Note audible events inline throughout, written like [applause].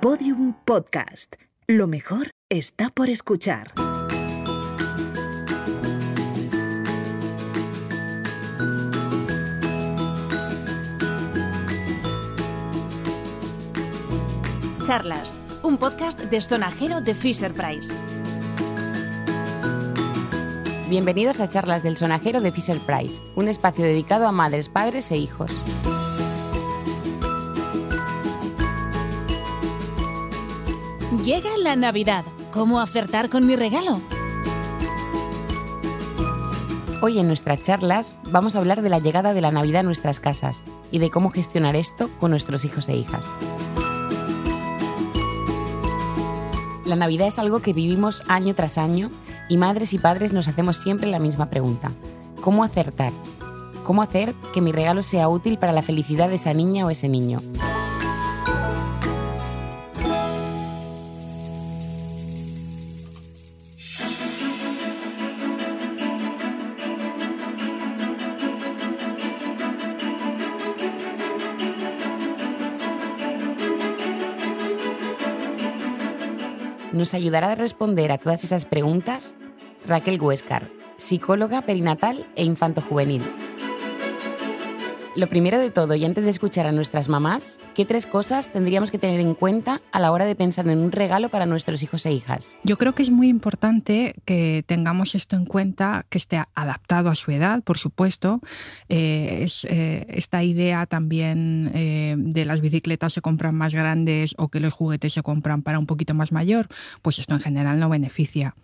Podium Podcast. Lo mejor está por escuchar. Charlas, un podcast de sonajero de Fisher Price. Bienvenidos a Charlas del Sonajero de Fisher Price, un espacio dedicado a madres, padres e hijos. Llega la Navidad. ¿Cómo acertar con mi regalo? Hoy en nuestras charlas vamos a hablar de la llegada de la Navidad a nuestras casas y de cómo gestionar esto con nuestros hijos e hijas. La Navidad es algo que vivimos año tras año y madres y padres nos hacemos siempre la misma pregunta. ¿Cómo acertar? ¿Cómo hacer que mi regalo sea útil para la felicidad de esa niña o ese niño? Nos ayudará a responder a todas esas preguntas Raquel Huescar, psicóloga perinatal e infanto juvenil. Lo primero de todo, y antes de escuchar a nuestras mamás, ¿qué tres cosas tendríamos que tener en cuenta a la hora de pensar en un regalo para nuestros hijos e hijas? Yo creo que es muy importante que tengamos esto en cuenta, que esté adaptado a su edad, por supuesto. Eh, es, eh, esta idea también eh, de las bicicletas se compran más grandes o que los juguetes se compran para un poquito más mayor, pues esto en general no beneficia.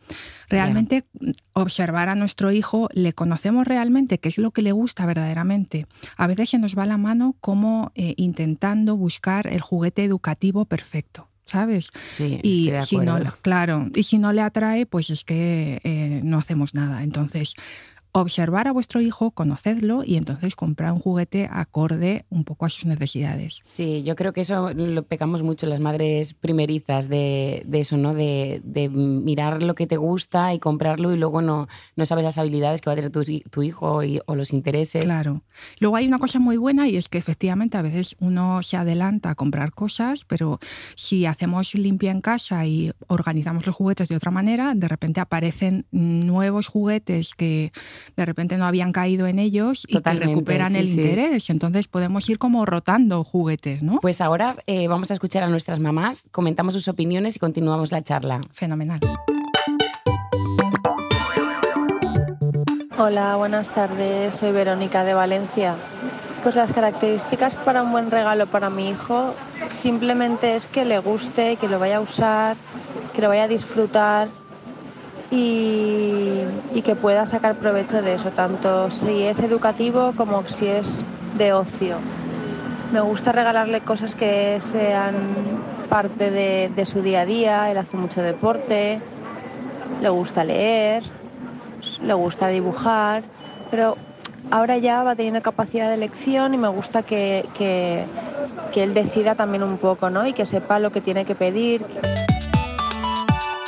Realmente observar a nuestro hijo, le conocemos realmente qué es lo que le gusta verdaderamente. A veces se nos va la mano como intentando buscar el juguete educativo perfecto. ¿Sabes? Sí, y si no, claro, y si no le atrae, pues es que eh, no hacemos nada. Entonces, observar a vuestro hijo, conocerlo y entonces comprar un juguete acorde un poco a sus necesidades. Sí, yo creo que eso lo pecamos mucho las madres primerizas de, de eso, ¿no? De, de mirar lo que te gusta y comprarlo y luego no, no sabes las habilidades que va a tener tu, tu hijo y- o los intereses. Claro. Luego hay una cosa muy buena y es que efectivamente a veces uno se adelanta a comprar cosas, pero si hacemos limpia en casa y organizamos los juguetes de otra manera, de repente aparecen nuevos juguetes que de repente no habían caído en ellos y que recuperan sí, el sí. interés. Entonces podemos ir como rotando juguetes, ¿no? Pues ahora eh, vamos a escuchar a nuestras mamás, comentamos sus opiniones y continuamos la charla. Fenomenal. Hola, buenas tardes. Soy Verónica de Valencia. Pues las características para un buen regalo para mi hijo simplemente es que le guste, que lo vaya a usar, que lo vaya a disfrutar y, que pueda sacar provecho de eso, tanto si es educativo como si es de ocio. Me gusta regalarle cosas que sean parte de, de su día a día. Él hace mucho deporte, le gusta leer, le gusta dibujar, pero ahora ya va teniendo capacidad de elección y me gusta que, que- que él decida también un poco, ¿no? Y que sepa lo que tiene que pedir.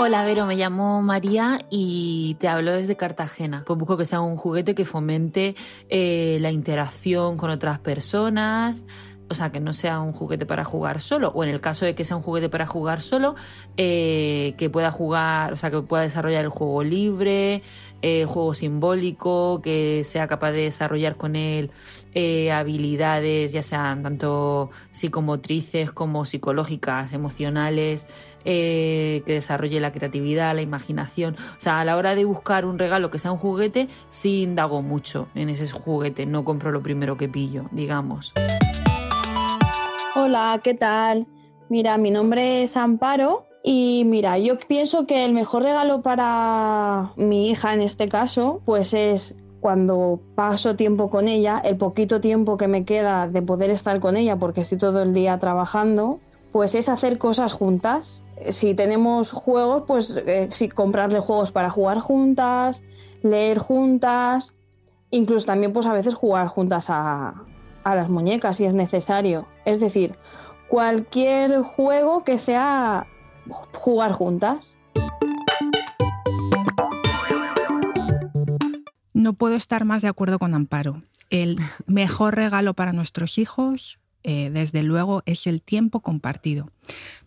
Hola Vero, me llamo María y te hablo desde Cartagena. Pues busco que sea un juguete que fomente eh, la interacción con otras personas, o sea, que no sea un juguete para jugar solo, o en el caso de que sea un juguete para jugar solo, eh, que pueda jugar, o sea, que pueda desarrollar el juego libre, el juego simbólico, que sea capaz de desarrollar con él eh, habilidades, ya sean tanto psicomotrices como psicológicas, emocionales, eh, que desarrolle la creatividad, la imaginación. O sea, a la hora de buscar un regalo que sea un juguete, sí indago mucho en ese juguete, no compro lo primero que pillo, digamos. Hola, ¿qué tal? Mira, mi nombre es Amparo y mira, yo pienso que el mejor regalo para mi hija en este caso, pues es cuando paso tiempo con ella, el poquito tiempo que me queda de poder estar con ella porque estoy todo el día trabajando, pues es hacer cosas juntas. Si tenemos juegos, pues eh, sí, comprarle juegos para jugar juntas, leer juntas, incluso también pues a veces jugar juntas a, a las muñecas si es necesario. Es decir, cualquier juego que sea jugar juntas. No puedo estar más de acuerdo con Amparo. El mejor regalo para nuestros hijos eh, desde luego, es el tiempo compartido.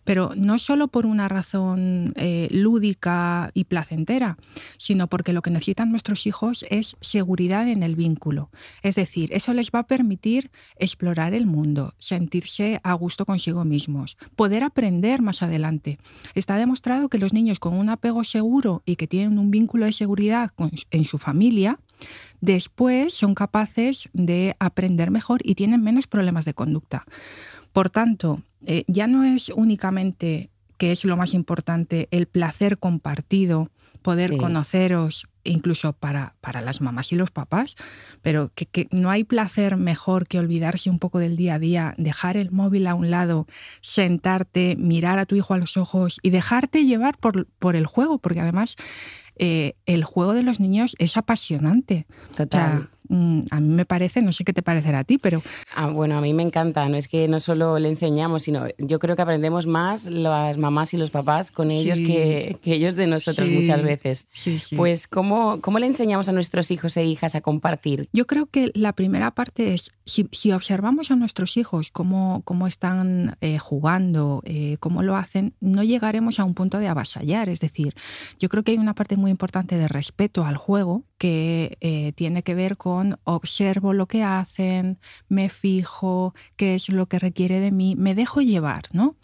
Pero no solo por una razón eh, lúdica y placentera, sino porque lo que necesitan nuestros hijos es seguridad en el vínculo. Es decir, eso les va a permitir explorar el mundo, sentirse a gusto consigo mismos, poder aprender más adelante. Está demostrado que los niños con un apego seguro y que tienen un vínculo de seguridad en su familia, después son capaces de aprender mejor y tienen menos problemas de conducta. Por tanto, eh, ya no es únicamente que es lo más importante, el placer compartido, poder conoceros, incluso para, para, las mamás y los papás, pero que, no hay placer mejor que olvidarse un poco del día a día, dejar el móvil a un lado, sentarte, mirar a tu hijo a los ojos y dejarte llevar por, por el juego, porque además eh, el juego de los niños es apasionante. A mí me parece, no sé qué te parecerá a ti, pero... Ah, bueno, a mí me encanta, no es que no solo le enseñamos, sino yo creo que aprendemos más las mamás y los papás con ellos que, ellos de nosotros muchas veces. pues, ¿cómo, ¿cómo le enseñamos a nuestros hijos e hijas a compartir? Yo creo que la primera parte es, si, observamos a nuestros hijos cómo, cómo están eh, jugando, eh, cómo lo hacen, no llegaremos a un punto de avasallar. Es decir, yo creo que hay una parte muy importante de respeto al juego que eh, tiene que ver con observo lo que hacen, me fijo, qué es lo que requiere de mí, me dejo llevar, ¿no?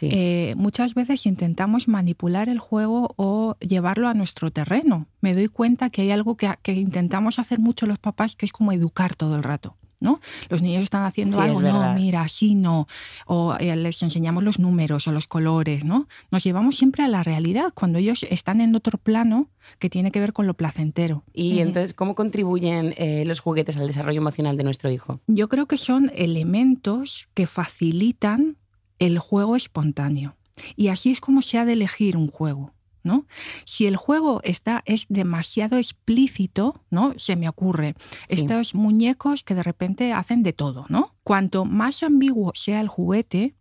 Eh, muchas veces intentamos manipular el juego o llevarlo a nuestro terreno. Me doy cuenta que hay algo que, que intentamos hacer mucho los papás, que es como educar todo el rato. ¿No? Los niños están haciendo algo, no, mira, así no, o eh, les enseñamos los números o los colores, ¿no? Nos llevamos siempre a la realidad cuando ellos están en otro plano que tiene que ver con lo placentero. Y entonces, ¿cómo contribuyen eh, los juguetes al desarrollo emocional de nuestro hijo? Yo creo que son elementos que facilitan el juego espontáneo. Y así es como se ha de elegir un juego. Si el juego está, es demasiado explícito, ¿no? Se me ocurre. Estos muñecos que de repente hacen de todo, ¿no? Cuanto más ambiguo sea el juguete,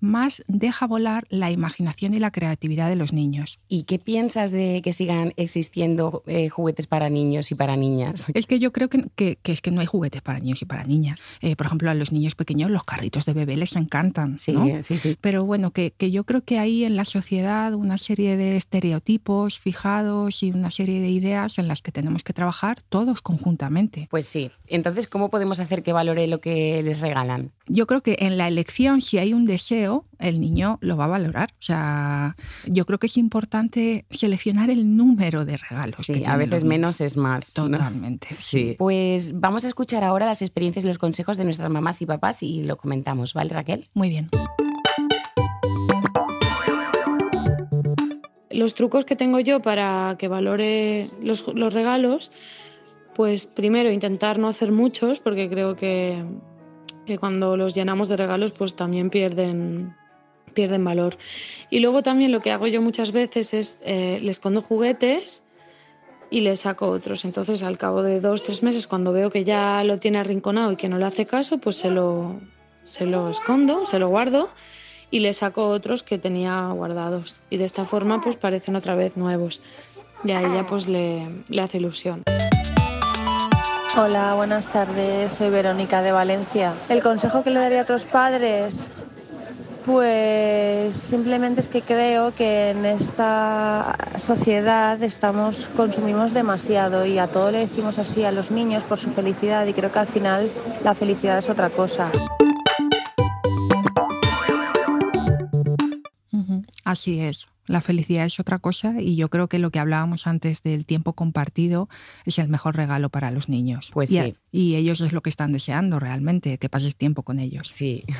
más deja volar la imaginación y la creatividad de los niños. ¿Y qué piensas de que sigan existiendo eh, juguetes para niños y para niñas? [laughs] Es que yo creo que, es que no hay juguetes para niños y para niñas. Eh, por ejemplo, a los niños pequeños los carritos de bebé les encantan. Sí, sí, sí. Pero bueno, que, yo creo que hay en la sociedad una serie de estereotipos fijados y una serie de ideas en las que tenemos que trabajar todos conjuntamente. Pues sí. Entonces, ¿cómo podemos hacer que valore lo que les regalan? Yo creo que en la elección, si hay un deseo, el niño lo va a valorar. O sea, yo creo que es importante seleccionar el número de regalos. Sí, a veces menos es más. Totalmente. Sí. Pues vamos a escuchar ahora las experiencias y los consejos de nuestras mamás y papás y lo comentamos, ¿vale, Raquel? Muy bien. Los trucos que tengo yo para que valore los, los regalos, pues primero intentar no hacer muchos, porque creo que que cuando los llenamos de regalos pues también pierden, pierden valor. Y luego también lo que hago yo muchas veces es eh, les escondo juguetes y les saco otros. Entonces al cabo de dos, tres meses cuando veo que ya lo tiene arrinconado y que no le hace caso, pues se lo, se lo escondo, se lo guardo y le saco otros que tenía guardados. Y de esta forma pues parecen otra vez nuevos. Y a ella pues le, le hace ilusión. Hola, buenas tardes. Soy Verónica de Valencia. El consejo que le daría a otros padres, pues simplemente es que creo que en esta sociedad estamos consumimos demasiado y a todo le decimos así a los niños por su felicidad y creo que al final la felicidad es otra cosa. Así es. La felicidad es otra cosa y yo creo que lo que hablábamos antes del tiempo compartido es el mejor regalo para los niños. Pues y, sí. Y ellos es lo que están deseando realmente, que pases tiempo con ellos. Sí. [laughs]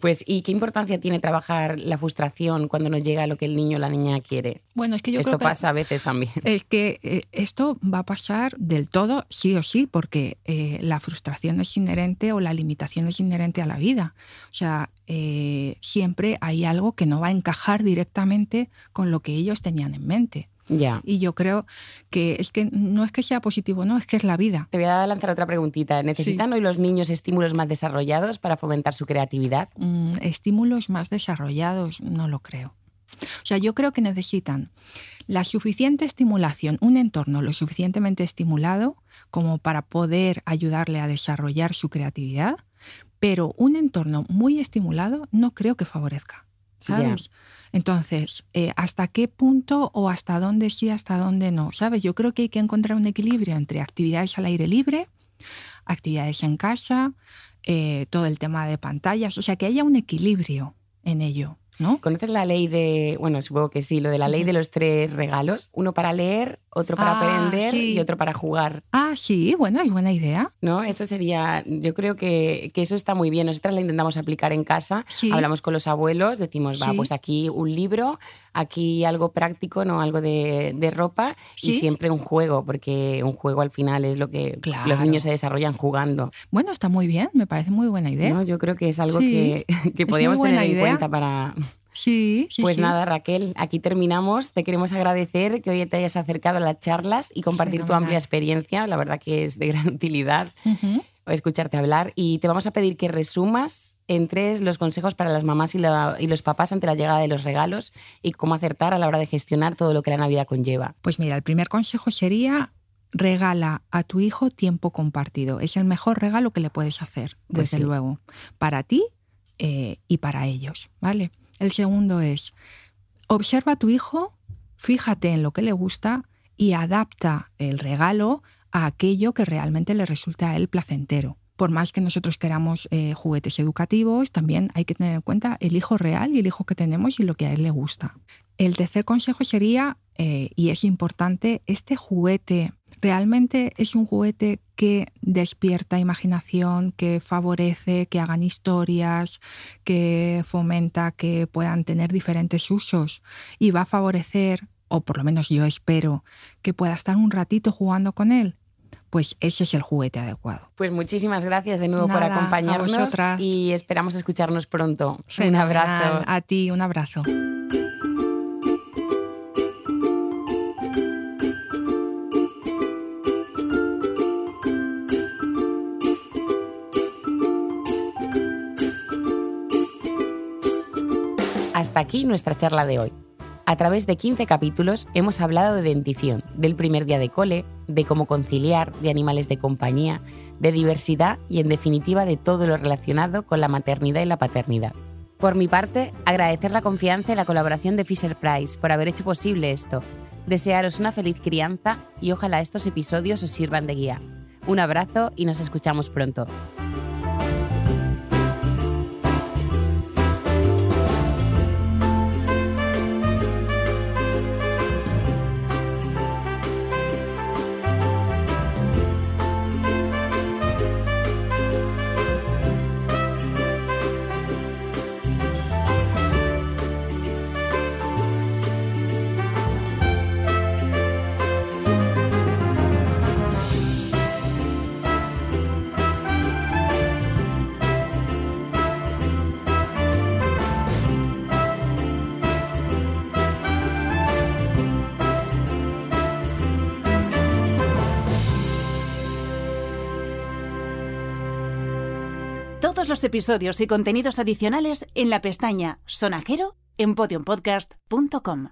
Pues ¿y qué importancia tiene trabajar la frustración cuando no llega lo que el niño o la niña quiere? Bueno, es que yo esto creo que pasa a veces también. Es que eh, esto va a pasar del todo sí o sí, porque eh, la frustración es inherente o la limitación es inherente a la vida. O sea, eh, siempre hay algo que no va a encajar directamente con lo que ellos tenían en mente. Ya. Y yo creo que es que no es que sea positivo, no, es que es la vida. Te voy a lanzar otra preguntita. ¿Necesitan hoy los niños estímulos más desarrollados para fomentar su creatividad? Mm, estímulos más desarrollados, no lo creo. O sea, yo creo que necesitan la suficiente estimulación, un entorno lo suficientemente estimulado como para poder ayudarle a desarrollar su creatividad, pero un entorno muy estimulado no creo que favorezca, ¿sabes? Entonces, eh, ¿hasta qué punto o hasta dónde sí, hasta dónde no? ¿Sabes? Yo creo que hay que encontrar un equilibrio entre actividades al aire libre, actividades en casa, eh, todo el tema de pantallas, o sea, que haya un equilibrio en ello. ¿No? ¿Conoces la ley de, bueno, supongo que sí, lo de la ley de los tres regalos? Uno para leer, otro para Ah, aprender sí. y otro para jugar. Ah, sí, bueno, es buena idea. ¿No? Eso sería, yo creo que, que eso está muy bien. Nosotras la intentamos aplicar en casa. Sí. Hablamos con los abuelos, decimos, va, Sí. pues aquí un libro, aquí algo práctico, no algo de, de ropa y siempre un juego, porque un juego al final es lo que los niños se desarrollan jugando. Bueno, está muy bien, me parece muy buena idea. ¿no? Yo creo que es algo que, [laughs] que muy podríamos tener en cuenta para... Sí, sí, Pues sí. nada, Raquel, aquí terminamos. Te queremos agradecer que hoy te hayas acercado a las charlas y compartir tu amplia experiencia. La verdad que es de gran utilidad escucharte hablar. Y te vamos a pedir que resumas en tres los consejos para las mamás y, la- y los papás ante la llegada de los regalos y cómo acertar a la hora de gestionar todo lo que la Navidad conlleva. Pues mira, el primer consejo sería regala a tu hijo tiempo compartido. Es el mejor regalo que le puedes hacer, Pues desde luego, para ti eh, y para ellos, ¿vale? El segundo es, observa a tu hijo, fíjate en lo que le gusta y adapta el regalo a aquello que realmente le resulta a él placentero. Por más que nosotros queramos eh, juguetes educativos, también hay que tener en cuenta el hijo real y el hijo que tenemos y lo que a él le gusta. El tercer consejo sería, eh, y es importante, este juguete realmente es un juguete que despierta imaginación, que favorece que hagan historias, que fomenta que puedan tener diferentes usos y va a favorecer, o por lo menos yo espero, que pueda estar un ratito jugando con él. Pues ese es el juguete adecuado. Pues muchísimas gracias de nuevo por Nada, acompañarnos y esperamos escucharnos pronto. Un abrazo. A ti, un abrazo. Hasta aquí nuestra charla de hoy. A través de 15 capítulos hemos hablado de dentición, del primer día de cole, de cómo conciliar, de animales de compañía, de diversidad y en definitiva de todo lo relacionado con la maternidad y la paternidad. Por mi parte, agradecer la confianza y la colaboración de Fisher Price por haber hecho posible esto. Desearos una feliz crianza y ojalá estos episodios os sirvan de guía. Un abrazo y nos escuchamos pronto. Los episodios y contenidos adicionales en la pestaña Sonajero en podiumpodcast.com.